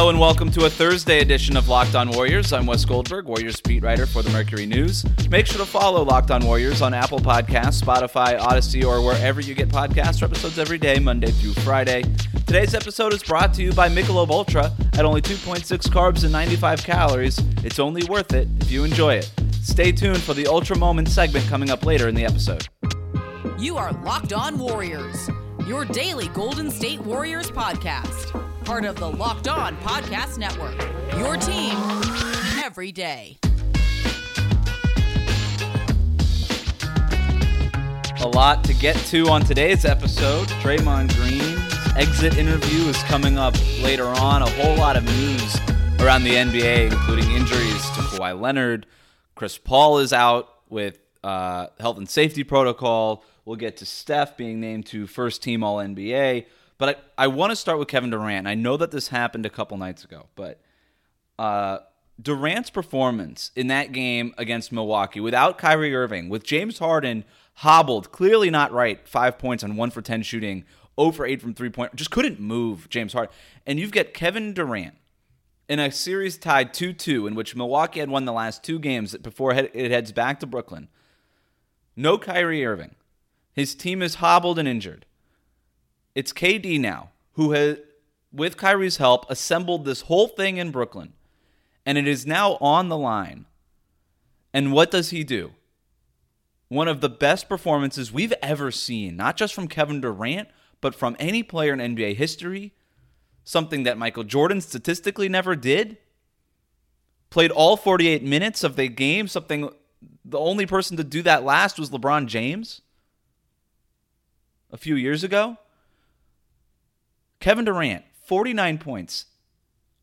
Hello and welcome to a Thursday edition of Locked On Warriors. I'm Wes Goldberg, Warriors beat writer for the Mercury News. Make sure to follow Locked On Warriors on Apple Podcasts, Spotify, Odyssey, or wherever you get podcasts. Episodes every day, Monday through Friday. Today's episode is brought to you by Michelob Ultra. At only 2.6 carbs and 95 calories, it's only worth it if you enjoy it. Stay tuned for the Ultra Moment segment coming up later in the episode. You are Locked On Warriors, your daily Golden State Warriors podcast part of the Locked On Podcast Network. Your team every day. A lot to get to on today's episode. Draymond Green's exit interview is coming up later on. A whole lot of news around the NBA, including injuries to Kawhi Leonard. Chris Paul is out with uh, health and safety protocol. We'll get to Steph being named to first team All NBA. But I, I want to start with Kevin Durant. I know that this happened a couple nights ago, but uh, Durant's performance in that game against Milwaukee without Kyrie Irving, with James Harden hobbled, clearly not right, five points on one for 10 shooting, 0 for 8 from three point, just couldn't move James Harden. And you've got Kevin Durant in a series tied 2 2, in which Milwaukee had won the last two games before it heads back to Brooklyn. No Kyrie Irving. His team is hobbled and injured. It's KD now who has, with Kyrie's help, assembled this whole thing in Brooklyn. And it is now on the line. And what does he do? One of the best performances we've ever seen, not just from Kevin Durant, but from any player in NBA history. Something that Michael Jordan statistically never did. Played all 48 minutes of the game, something the only person to do that last was LeBron James a few years ago. Kevin Durant, 49 points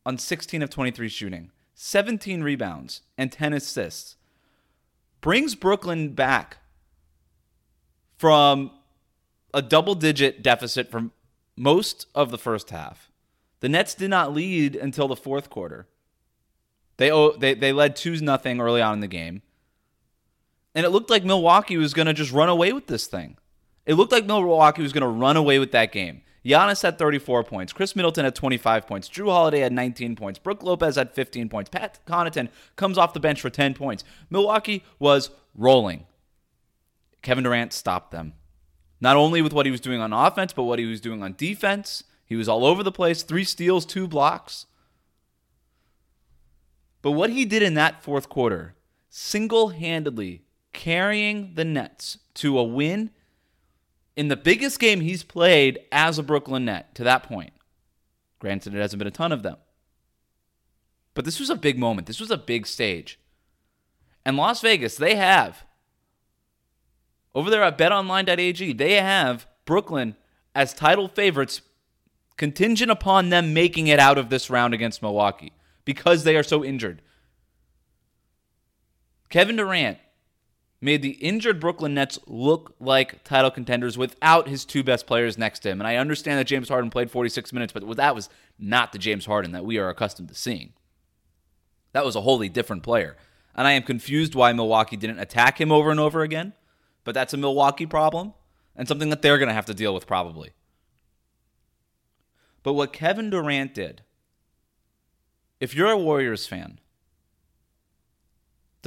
on 16 of 23 shooting, 17 rebounds, and 10 assists. Brings Brooklyn back from a double digit deficit from most of the first half. The Nets did not lead until the fourth quarter. They they they led 2 nothing early on in the game. And it looked like Milwaukee was going to just run away with this thing. It looked like Milwaukee was going to run away with that game. Giannis had 34 points. Khris Middleton had 25 points. Jrue Holiday had 19 points. Brook Lopez had 15 points. Pat Connaughton comes off the bench for 10 points. Milwaukee was rolling. Kevin Durant stopped them. Not only with what he was doing on offense, but what he was doing on defense. He was all over the place. Three steals, two blocks. But what he did in that fourth quarter, single handedly carrying the Nets to a win in the biggest game he's played as a Brooklyn Net to that point. Granted, it hasn't been a ton of them. But this was a big moment. This was a big stage. And Las Vegas, they have, over there at betonline.ag, they have Brooklyn as title favorites contingent upon them making it out of this round against Milwaukee because they are so injured. Kevin Durant made the injured Brooklyn Nets look like title contenders without his two best players next to him. And I understand that James Harden played 46 minutes, but that was not the James Harden that we are accustomed to seeing. That was a wholly different player. And I am confused why Milwaukee didn't attack him over and over again, but that's a Milwaukee problem and something that they're going to have to deal with probably. But what Kevin Durant did, if you're a Warriors fan,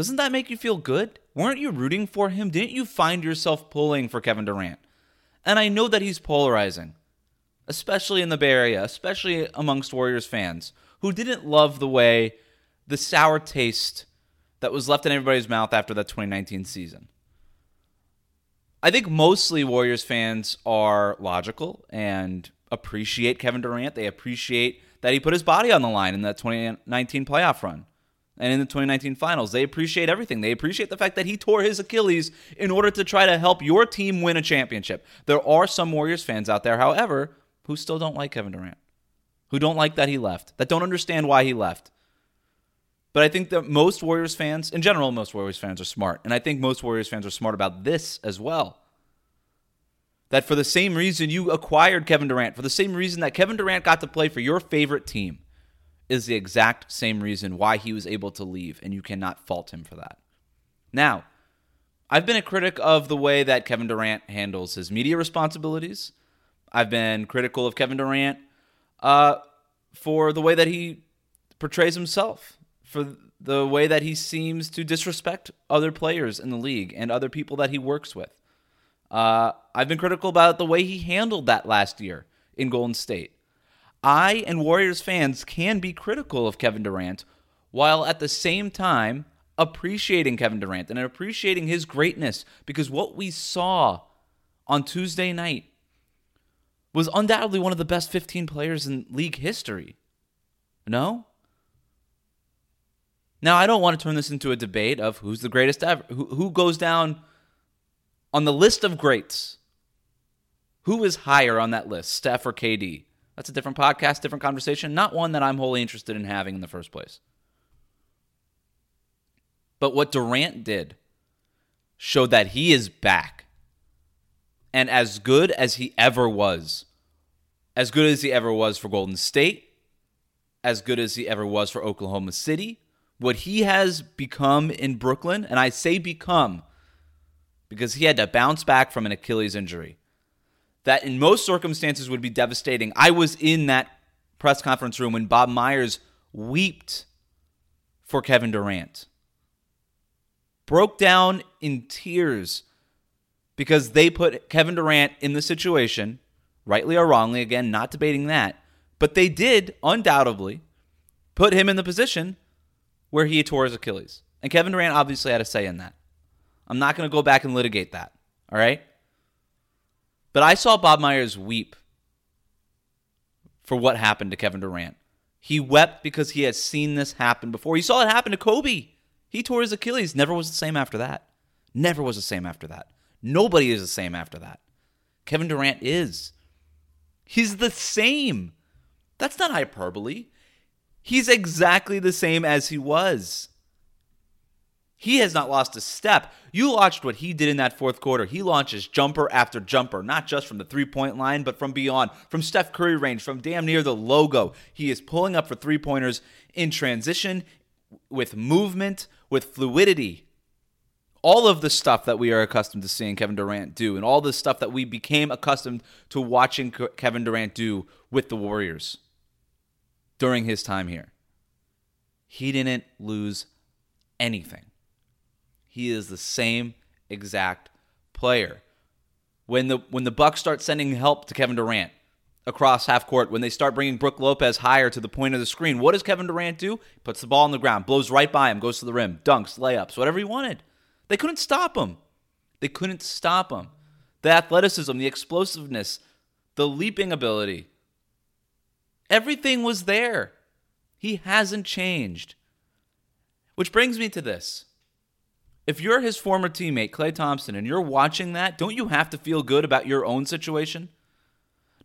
doesn't that make you feel good? Weren't you rooting for him? Didn't you find yourself pulling for Kevin Durant? And I know that he's polarizing, especially in the Bay Area, especially amongst Warriors fans who didn't love the way the sour taste that was left in everybody's mouth after that 2019 season. I think mostly Warriors fans are logical and appreciate Kevin Durant. They appreciate that he put his body on the line in that 2019 playoff run and in the 2019 finals. They appreciate everything. They appreciate the fact that he tore his Achilles in order to try to help your team win a championship. There are some Warriors fans out there, however, who still don't like Kevin Durant, who don't like that he left, that don't understand why he left. But I think that most Warriors fans, in general, most Warriors fans are smart. And I think most Warriors fans are smart about this as well. That for the same reason you acquired Kevin Durant, for the same reason that Kevin Durant got to play for your favorite team, is the exact same reason why he was able to leave, and you cannot fault him for that. Now, I've been a critic of the way that Kevin Durant handles his media responsibilities. I've been critical of Kevin Durant uh, for the way that he portrays himself, for the way that he seems to disrespect other players in the league and other people that he works with. Uh, I've been critical about the way he handled that last year in Golden State. I and Warriors fans can be critical of Kevin Durant while at the same time appreciating Kevin Durant and appreciating his greatness because what we saw on Tuesday night was undoubtedly one of the best 15 players in league history. No? Now, I don't want to turn this into a debate of who's the greatest ever, who, goes down on the list of greats. Who is higher on that list, Steph or KD? That's a different podcast, different conversation, not one that I'm wholly interested in having in the first place. But what Durant did showed that he is back. And as good as he ever was, as good as he ever was for Golden State, as good as he ever was for Oklahoma City, what he has become in Brooklyn, and I say become because he had to bounce back from an Achilles injury that in most circumstances would be devastating. I was in that press conference room when Bob Myers wept for Kevin Durant. Broke down in tears because they put Kevin Durant in the situation, rightly or wrongly, again, not debating that, but they did undoubtedly put him in the position where he tore his Achilles. And Kevin Durant obviously had a say in that. I'm not going to go back and litigate that. All right? But I saw Bob Myers weep for what happened to Kevin Durant. He wept because he had seen this happen before. He saw it happen to Kobe. He tore his Achilles, never was the same after that. Never was the same after that. Nobody is the same after that. Kevin Durant is. He's the same. That's not hyperbole. He's exactly the same as he was. He has not lost a step. You watched what he did in that fourth quarter. He launches jumper after jumper, not just from the three point line, but from beyond, from Steph Curry range, from damn near the logo. He is pulling up for three pointers in transition, with movement, with fluidity. All of the stuff that we are accustomed to seeing Kevin Durant do, and all the stuff that we became accustomed to watching Kevin Durant do with the Warriors during his time here. He didn't lose anything. He is the same exact player. When the when the Bucks start sending help to Kevin Durant across half court, when they start bringing Brook Lopez higher to the point of the screen, what does Kevin Durant do? He puts the ball on the ground, blows right by him, goes to the rim, dunks, layups, whatever he wanted. They couldn't stop him. They couldn't stop him. The athleticism, the explosiveness, the leaping ability, Everything was there. He hasn't changed. Which brings me to this. If you're his former teammate, Klay Thompson, and you're watching that, don't you have to feel good about your own situation?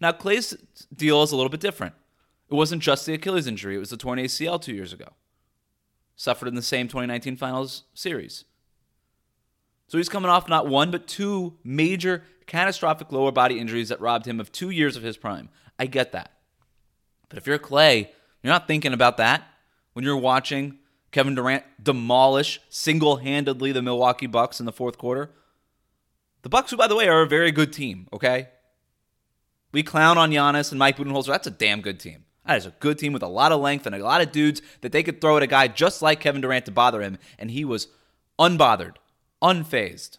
Now, Klay's deal is a little bit different. It wasn't just the Achilles injury, it was the torn ACL two years ago. Suffered in the same 2019 finals series. So he's coming off not one, but two major catastrophic lower body injuries that robbed him of two years of his prime. I get that. But if you're Klay, you're not thinking about that when you're watching Kevin Durant demolish single-handedly the Milwaukee Bucks in the fourth quarter. The Bucks, who by the way are a very good team, okay? We clown on Giannis and Mike Budenholzer. That's a damn good team. That is a good team with a lot of length and a lot of dudes that they could throw at a guy just like Kevin Durant to bother him, and he was unbothered, unfazed.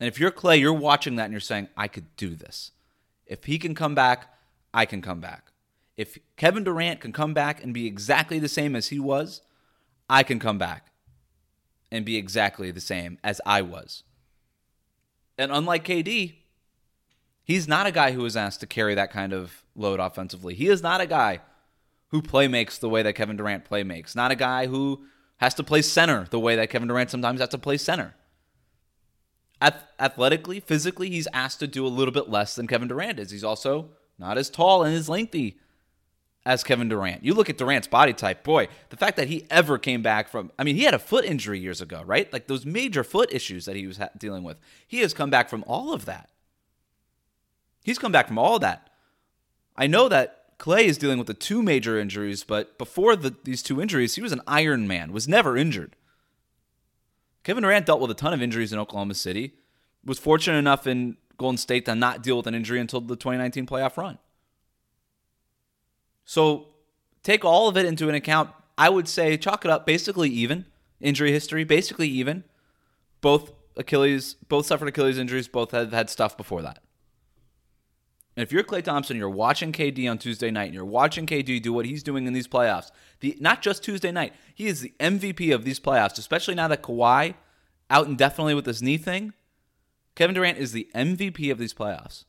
And if you're Klay, you're watching that and you're saying, I could do this. If he can come back, I can come back. If Kevin Durant can come back and be exactly the same as he was, I can come back and be exactly the same as I was. And unlike KD, he's not a guy who is asked to carry that kind of load offensively. He is not a guy who play makes the way that Kevin Durant play makes. Not a guy who has to play center the way that Kevin Durant sometimes has to play center. Athletically, physically, he's asked to do a little bit less than Kevin Durant is. He's also not as tall and as lengthy as Kevin Durant. You look at Durant's body type, boy, the fact that he ever came back from, I mean, he had a foot injury years ago, right? Like those major foot issues that he was ha- dealing with. He has come back from all of that. He's come back from all of that. I know that Klay is dealing with the two major injuries, but before the, these two injuries, he was an Iron Man, was never injured. Kevin Durant dealt with a ton of injuries in Oklahoma City, was fortunate enough in Golden State to not deal with an injury until the 2019 playoff run. So take all of it into an account. I would say chalk it up basically even. Injury history, basically even. Both Achilles, both suffered Achilles injuries, both have had stuff before that. And if you're Klay Thompson, you're watching KD on Tuesday night, and you're watching KD do what he's doing in these playoffs. The not just Tuesday night, he is the MVP of these playoffs, especially now that Kawhi out indefinitely with this knee thing. Kevin Durant is the MVP of these playoffs.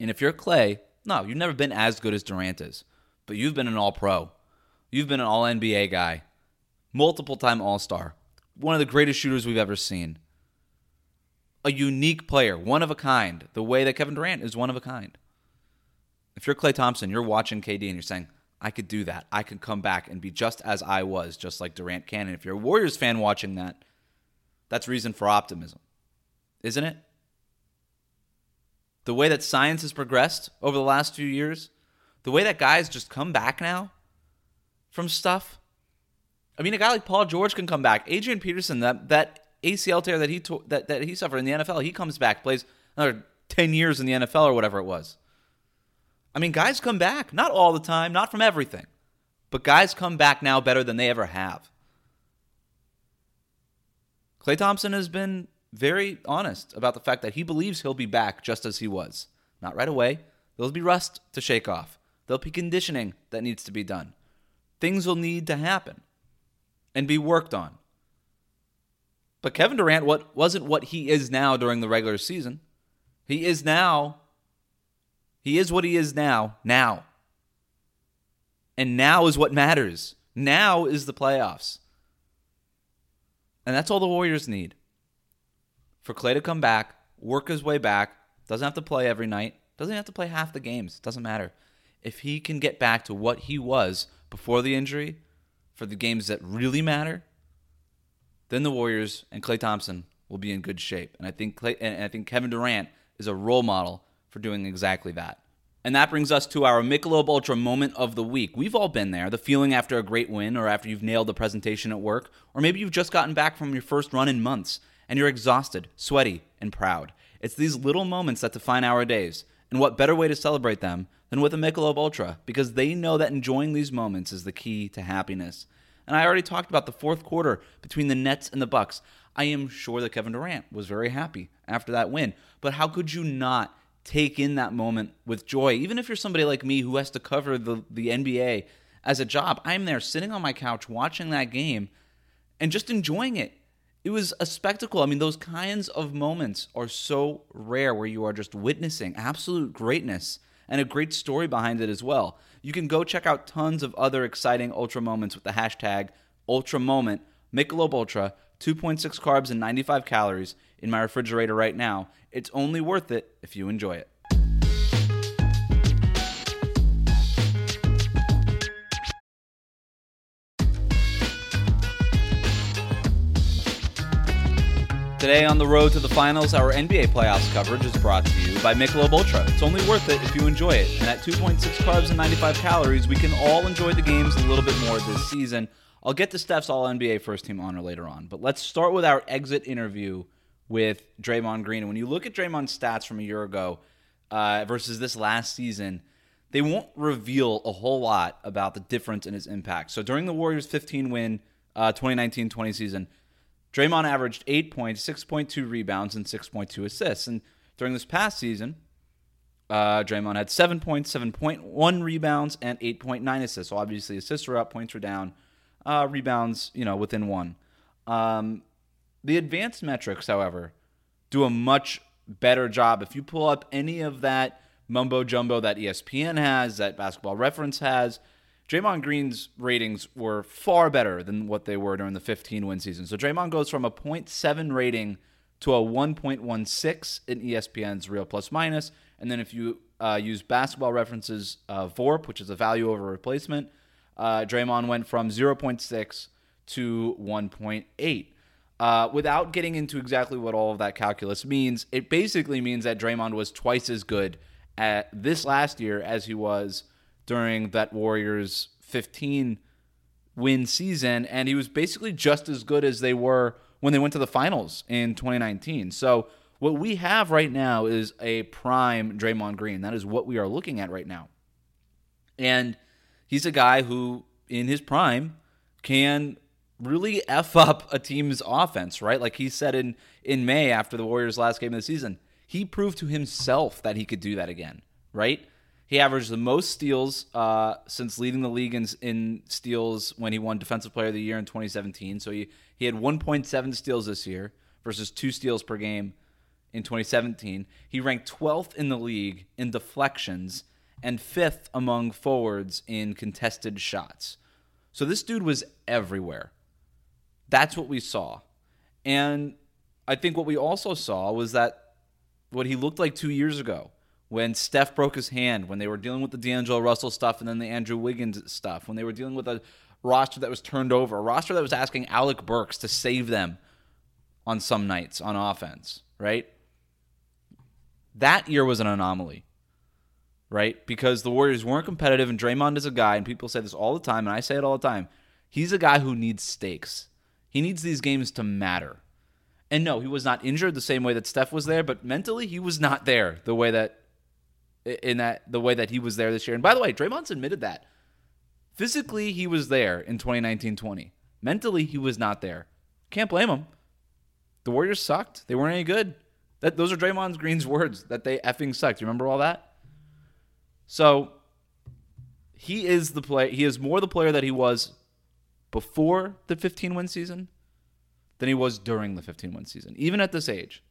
And if you're Klay, no, you've never been as good as Durant is, but you've been an All Pro, you've been an All NBA guy, multiple time All Star, one of the greatest shooters we've ever seen a unique player, one of a kind, the way that Kevin Durant is one of a kind. If you're Klay Thompson, you're watching KD and you're saying, I could do that. I could come back and be just as I was, just like Durant can. And if you're a Warriors fan watching that, that's reason for optimism, isn't it? The way that science has progressed over the last few years, the way that guys just come back now from stuff. I mean, a guy like Paul George can come back. Adrian Peterson, that that ACL tear that he to- that that he suffered in the NFL, he comes back, plays another ten years in the NFL or whatever it was. I mean, guys come back, not all the time, not from everything, but guys come back now better than they ever have. Klay Thompson has been very honest about the fact that he believes he'll be back just as he was. Not right away. There'll be rust to shake off. There'll be conditioning that needs to be done. Things will need to happen and be worked on. But Kevin Durant what wasn't what he is now during the regular season. He is now he is what he is now, now. And now is what matters. Now is the playoffs. And that's all the Warriors need. For Klay to come back, work his way back, doesn't have to play every night, doesn't have to play half the games, doesn't matter. If he can get back to what he was before the injury for the games that really matter, then the Warriors and Klay Thompson will be in good shape. And I think Klay, and I think Kevin Durant is a role model for doing exactly that. And that brings us to our Michelob Ultra moment of the week. We've all been there, the feeling after a great win or after you've nailed the presentation at work, or maybe you've just gotten back from your first run in months and you're exhausted, sweaty, and proud. It's these little moments that define our days. And what better way to celebrate them than with a Michelob Ultra because they know that enjoying these moments is the key to happiness. And I already talked about the fourth quarter between the Nets and the Bucks. I am sure that Kevin Durant was very happy after that win. But how could you not take in that moment with joy? Even if you're somebody like me who has to cover the, the NBA as a job, I'm there sitting on my couch watching that game and just enjoying it. It was a spectacle. I mean, those kinds of moments are so rare where you are just witnessing absolute greatness and a great story behind it as well. You can go check out tons of other exciting Ultra moments with the hashtag Ultra Moment. Michelob Ultra, 2.6 carbs and 95 calories in my refrigerator right now. It's only worth it if you enjoy it. Today on the road to the finals, our NBA playoffs coverage is brought to you by Michelob Ultra. It's only worth it if you enjoy it. And at 2.6 carbs and 95 calories, we can all enjoy the games a little bit more this season. I'll get to Steph's All NBA first team honor later on, but let's start with our exit interview with Draymond Green. And when you look at Draymond's stats from a year ago uh, versus this last season, they won't reveal a whole lot about the difference in his impact. So during the Warriors' 15 win 2019 uh, 20 season, Draymond averaged 8 points, 6.2 rebounds, and 6.2 assists. And during this past season, uh, Draymond had 7 points, 7.1 rebounds, and 8.9 assists. So obviously, assists were up, points were down, uh, rebounds, you know, within one. Um, the advanced metrics, however, do a much better job. If you pull up any of that mumbo jumbo that ESPN has, that Basketball Reference has, Draymond Green's ratings were far better than what they were during the 15 win season. So Draymond goes from a 0.7 rating to a 1.16 in ESPN's real plus minus. And then if you uh, use basketball references uh, VORP, which is a value over replacement, uh, Draymond went from 0.6 to 1.8. Uh, without getting into exactly what all of that calculus means, it basically means that Draymond was twice as good at this last year as he was during that Warriors 15 win season, and he was basically just as good as they were when they went to the finals in 2019. So what we have right now is a prime Draymond Green. That is what we are looking at right now. And he's a guy who, in his prime, can really F up a team's offense, right? Like he said in, in May after the Warriors' last game of the season, he proved to himself that he could do that again, right? He averaged the most steals uh, since leading the league in, in, steals when he won Defensive Player of the Year in 2017. So he, he had 1.7 steals this year versus two steals per game in 2017. He ranked 12th in the league in deflections and fifth among forwards in contested shots. So this dude was everywhere. That's what we saw. And I think what we also saw was that what he looked like two years ago when Steph broke his hand, when they were dealing with the D'Angelo Russell stuff and then the Andrew Wiggins stuff, when they were dealing with a roster that was turned over, a roster that was asking Alec Burks to save them on some nights on offense, right? That year was an anomaly, right? Because the Warriors weren't competitive, and Draymond is a guy, and people say this all the time, and I say it all the time. He's a guy who needs stakes. He needs these games to matter. And no, he was not injured the same way that Steph was there, but mentally he was not there the way that in that the way that he was there this year. And by the way, Draymond's admitted that. Physically, he was there in 2019-20. Mentally, he was not there. Can't blame him. The Warriors sucked. They weren't any good. That those are Draymond Green's words that they effing sucked. You remember all that? So he is the play. He is more the player that he was before the 15 win season than he was during the 15 win season, even at this age.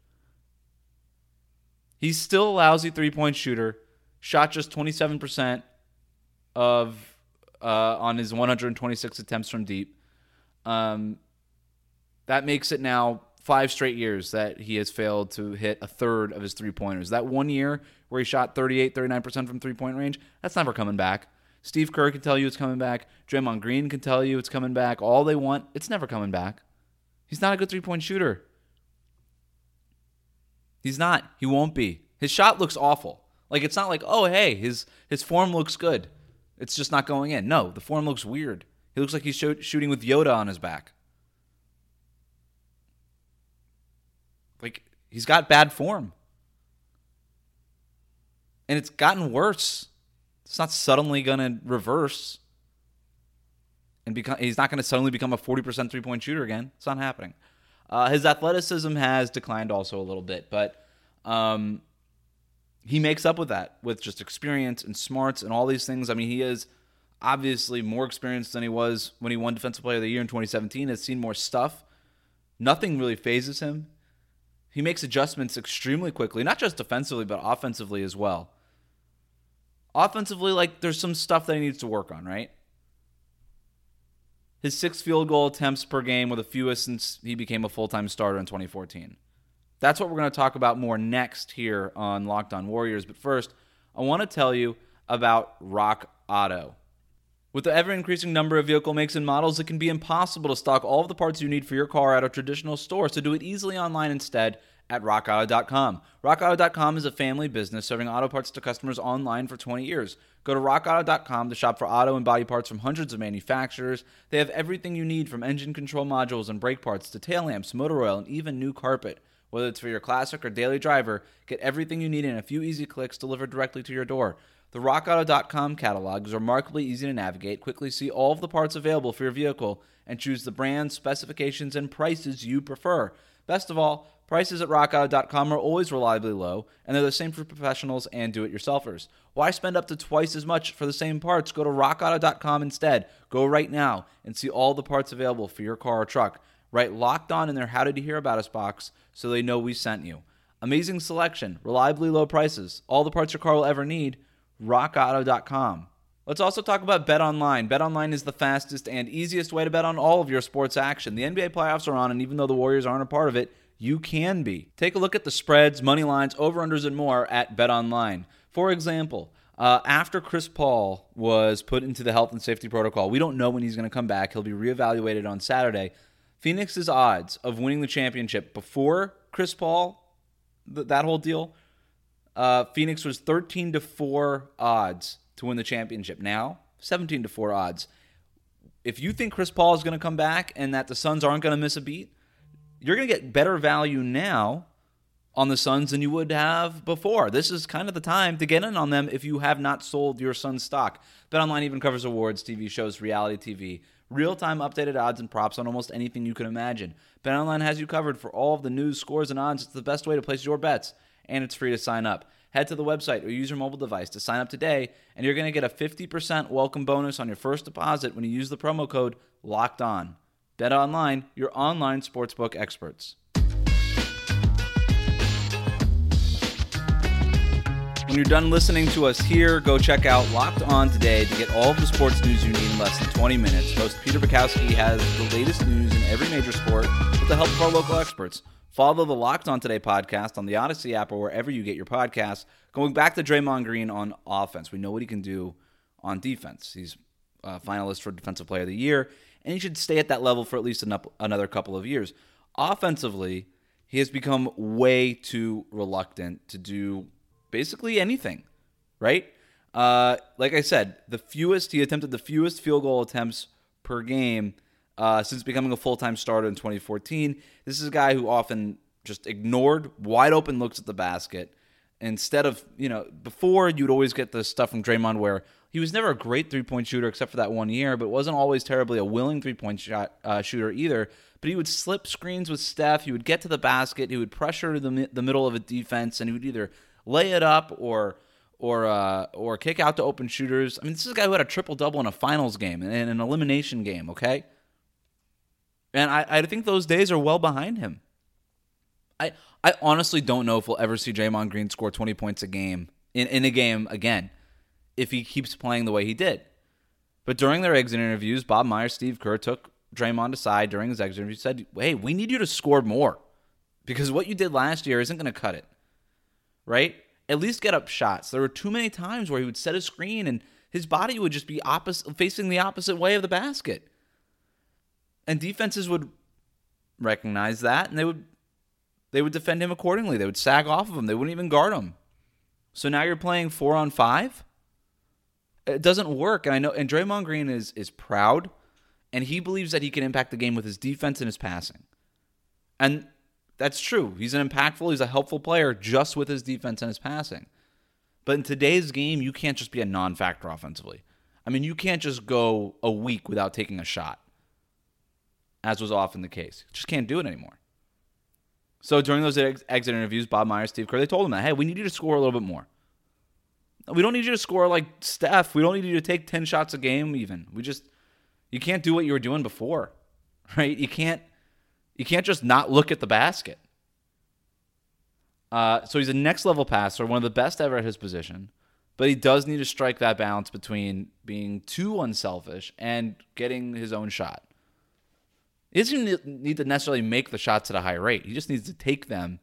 He's still a lousy three point shooter, shot just 27% of uh, on his 126 attempts from deep. Um, that makes it now five straight years that he has failed to hit a third of his three pointers. That one year where he shot 38, 39% from three point range, that's never coming back. Steve Kerr can tell you it's coming back. Draymond Green can tell you it's coming back. All they want, it's never coming back. He's not a good three point shooter. He's not. He won't be. His shot looks awful. Like it's not like, oh hey, his his form looks good. It's just not going in. No, the form looks weird. He looks like he's shooting with Yoda on his back. Like he's got bad form. And it's gotten worse. It's not suddenly going to reverse and become he's not going to suddenly become a 40% three-point shooter again. It's not happening. Uh, his athleticism has declined also a little bit, but um, he makes up with that with just experience and smarts and all these things. I mean, he is obviously more experienced than he was when he won Defensive Player of the Year in 2017. Has seen more stuff. Nothing really phases him. He makes adjustments extremely quickly, not just defensively, but offensively as well. Offensively, like there's some stuff that he needs to work on, right? His six field goal attempts per game were the fewest since he became a full time starter in 2014. That's what we're going to talk about more next here on Locked On Warriors. But first, I want to tell you about Rock Auto. With the ever increasing number of vehicle makes and models, it can be impossible to stock all of the parts you need for your car at a traditional store. So do it easily online instead at rockauto.com. Rockauto.com is a family business serving auto parts to customers online for 20 years. Go to rockauto.com to shop for auto and body parts from hundreds of manufacturers. They have everything you need from engine control modules and brake parts to tail lamps, motor oil, and even new carpet. Whether it's for your classic or daily driver, get everything you need in a few easy clicks delivered directly to your door. The rockauto.com catalog is remarkably easy to navigate. Quickly see all of the parts available for your vehicle and choose the brands, specifications, and prices you prefer. Best of all, prices at rockauto.com are always reliably low, and they're the same for professionals and do it yourselfers. Why spend up to twice as much for the same parts? Go to rockauto.com instead. Go right now and see all the parts available for your car or truck. Write locked on in their How Did You Hear About Us box so they know we sent you. Amazing selection, reliably low prices, all the parts your car will ever need. RockAuto.com. Let's also talk about Bet Online. Bet Online is the fastest and easiest way to bet on all of your sports action. The NBA playoffs are on, and even though the Warriors aren't a part of it, you can be. Take a look at the spreads, money lines, over-unders, and more at Bet Online. For example, uh, after Chris Paul was put into the health and safety protocol, we don't know when he's going to come back. He'll be reevaluated on Saturday. Phoenix's odds of winning the championship before Chris Paul, th- that whole deal, uh, Phoenix was 13 to 4 odds to win the championship. Now, 17 to 4 odds. If you think Chris Paul is going to come back and that the Suns aren't going to miss a beat, you're going to get better value now on the Suns than you would have before. This is kind of the time to get in on them if you have not sold your Suns stock. BetOnline even covers awards, TV shows, reality TV, real-time updated odds and props on almost anything you can imagine. BetOnline has you covered for all of the news, scores, and odds. It's the best way to place your bets, and it's free to sign up. Head to the website or use your mobile device to sign up today, and you're going to get a 50% welcome bonus on your first deposit when you use the promo code LOCKED ON. Bet online, your online sportsbook experts. When you're done listening to us here, go check out Locked On today to get all of the sports news you need in less than 20 minutes. Host Peter Bukowski has the latest news in every major sport with the help of our local experts. Follow the Locked On Today podcast on the Odyssey app or wherever you get your podcasts. Going back to Draymond Green on offense, we know what he can do on defense. He's a finalist for Defensive Player of the Year, and he should stay at that level for at least another couple of years. Offensively, he has become way too reluctant to do basically anything, right? Uh, like I said, the fewest he attempted the fewest field goal attempts per game uh, since becoming a full time starter in 2014. This is a guy who often just ignored wide open looks at the basket instead of you know before you'd always get the stuff from Draymond where he was never a great three point shooter except for that one year, but wasn't always terribly a willing three point shot uh, shooter either. But he would slip screens with Steph. He would get to the basket. He would pressure the the middle of a defense, and he would either lay it up or or uh, or kick out to open shooters. I mean, this is a guy who had a triple double in a finals game and an elimination game. Okay, and I, I think those days are well behind him. I I honestly don't know if we'll ever see Draymond Green score 20 points a game in, in a game again if he keeps playing the way he did. But during their exit interviews, Bob Myers, Steve Kerr took Draymond aside during his exit interview said, Hey, we need you to score more because what you did last year isn't going to cut it right? At least get up shots. There were too many times where he would set a screen and his body would just be opposite, facing the opposite way of the basket. And defenses would recognize that and they would they would defend him accordingly. They would sag off of him. They wouldn't even guard him. So now you're playing 4 on 5? It doesn't work. And I know and Draymond Green is is proud and he believes that he can impact the game with his defense and his passing. And that's true. He's an impactful, he's a helpful player just with his defense and his passing. But in today's game, you can't just be a non factor offensively. I mean, you can't just go a week without taking a shot, as was often the case. Just can't do it anymore. So during those ex- exit interviews, Bob Myers, Steve Kerr, they told him that, hey, we need you to score a little bit more. We don't need you to score like Steph. We don't need you to take 10 shots a game, even. We just, you can't do what you were doing before, right? You can't you can't just not look at the basket. Uh, so he's a next level passer, one of the best ever at his position, but he does need to strike that balance between being too unselfish and getting his own shot. He doesn't need to necessarily make the shots at a high rate. He just needs to take them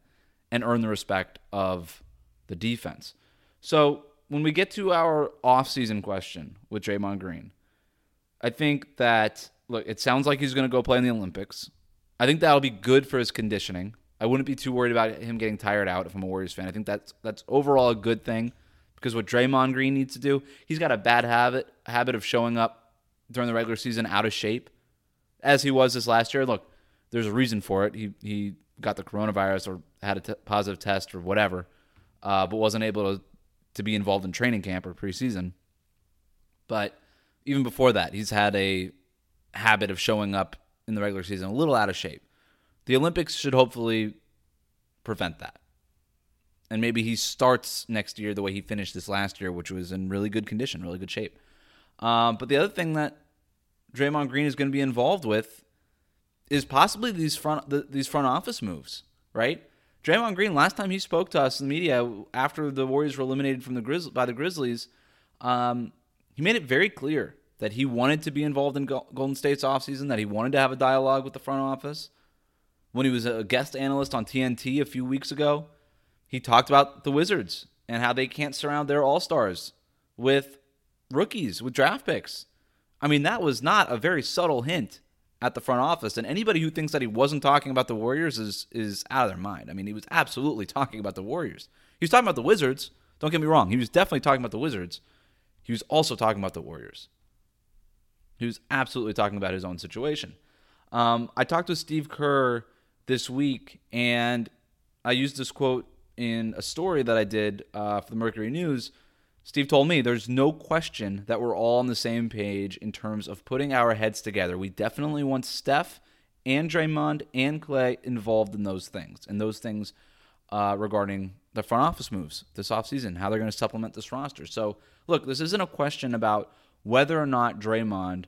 and earn the respect of the defense. So when we get to our offseason question with Draymond Green, I think that look, it sounds like he's going to go play in the Olympics. I think that'll be good for his conditioning. I wouldn't be too worried about him getting tired out if I'm a Warriors fan. I think that's that's overall a good thing because what Draymond Green needs to do, he's got a bad habit habit of showing up during the regular season out of shape, as he was this last year. Look, there's a reason for it. He he got the coronavirus or had a t- positive test or whatever, uh, but wasn't able to to be involved in training camp or preseason. But even before that, he's had a habit of showing up in the regular season, a little out of shape. The Olympics should hopefully prevent that. And maybe he starts next year the way he finished this last year, which was in really good condition, really good shape. Um, but the other thing that Draymond Green is going to be involved with is possibly these front the, these front office moves, right? Draymond Green, last time he spoke to us in the media after the Warriors were eliminated from the Grizz- by the Grizzlies, um, he made it very clear that he wanted to be involved in Golden State's offseason, that he wanted to have a dialogue with the front office. When he was a guest analyst on TNT a few weeks ago, he talked about the Wizards and how they can't surround their all stars with rookies, with draft picks. I mean, that was not a very subtle hint at the front office. And anybody who thinks that he wasn't talking about the Warriors is is out of their mind. I mean, he was absolutely talking about the Warriors. He was talking about the Wizards. Don't get me wrong. He was definitely talking about the Wizards. He was also talking about the Warriors He was absolutely talking about his own situation. Um, I talked with Steve Kerr this week, and I used this quote in a story that I did uh, for the Mercury News. Steve told me there's no question that we're all on the same page in terms of putting our heads together. We definitely want Steph and Draymond and Klay involved in those things, and those things uh, regarding the front office moves this offseason, how they're going to supplement this roster. So, look, this isn't a question about whether or not Draymond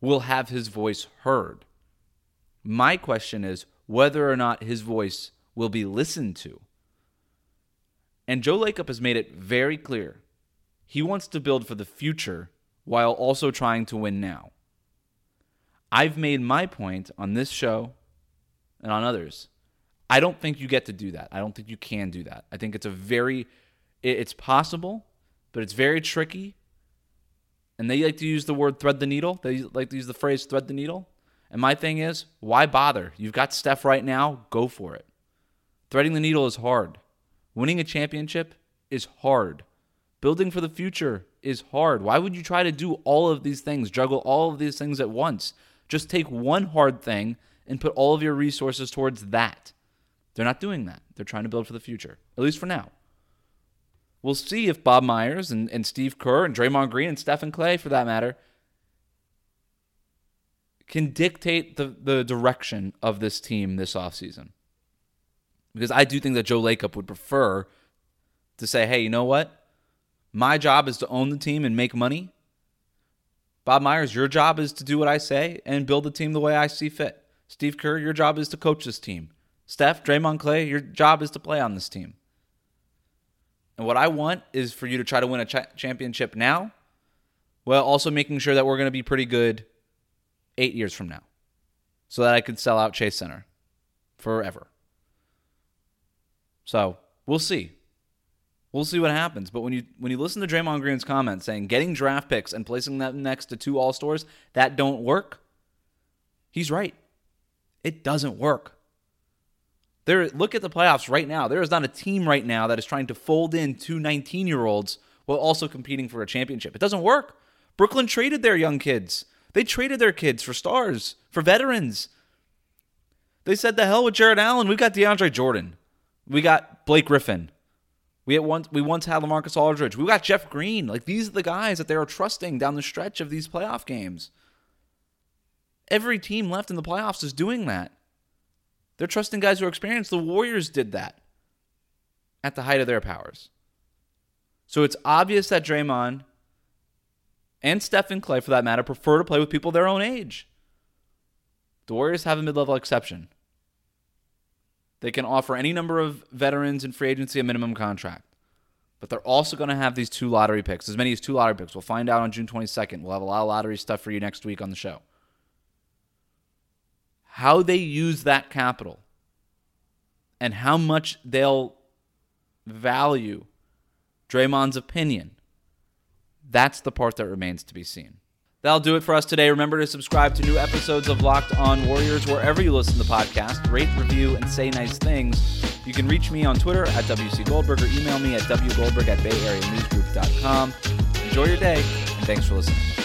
will have his voice heard. My question is whether or not his voice will be listened to. And Joe Lacob has made it very clear he wants to build for the future while also trying to win now. I've made my point on this show and on others. I don't think you get to do that. I don't think you can do that. I think it's a very, it's possible, but it's very tricky. And they like to use the word thread the needle. They like to use the phrase thread the needle. And my thing is, why bother? You've got Steph right now, go for it. Threading the needle is hard. Winning a championship is hard. Building for the future is hard. Why would you try to do all of these things, juggle all of these things at once? Just take one hard thing and put all of your resources towards that. They're not doing that. They're trying to build for the future, at least for now. We'll see if Bob Myers and, and Steve Kerr and Draymond Green and Stephen Klay, for that matter, can dictate the, the direction of this team this offseason. Because I do think that Joe Lacob would prefer to say, hey, you know what? My job is to own the team and make money. Bob Myers, your job is to do what I say and build the team the way I see fit. Steve Kerr, your job is to coach this team. Steph, Draymond Klay, your job is to play on this team. And what I want is for you to try to win a ch- championship now, while also making sure that we're going to be pretty good eight years from now, so that I could sell out Chase Center forever. So we'll see. We'll see what happens. But when you when you listen to Draymond Green's comments saying getting draft picks and placing them next to two All Stars that don't work, he's right. It doesn't work. There, look at the playoffs right now. There is not a team right now that is trying to fold in two 19 year olds while also competing for a championship. It doesn't work. Brooklyn traded their young kids. They traded their kids for stars, for veterans. They said, the hell with Jarrett Allen. We've got DeAndre Jordan. We got Blake Griffin. We at once we once had LaMarcus Aldridge. We got Jeff Green. Like these are the guys that they are trusting down the stretch of these playoff games. Every team left in the playoffs is doing that. They're trusting guys who are experienced. The Warriors did that at the height of their powers. So it's obvious that Draymond and Stephen Klay, for that matter, prefer to play with people their own age. The Warriors have a mid level exception. They can offer any number of veterans in free agency a minimum contract. But they're also going to have these two lottery picks, as many as two lottery picks. We'll find out on June 22nd. We'll have a lot of lottery stuff for you next week on the show. How they use that capital and how much they'll value Draymond's opinion, that's the part that remains to be seen. That'll do it for us today. Remember to subscribe to new episodes of Locked On Warriors wherever you listen to the podcast. Rate, review, and say nice things. You can reach me on Twitter at WC Goldberg or email me at wgoldberg at bayareanewsgroup.com. Enjoy your day, and thanks for listening.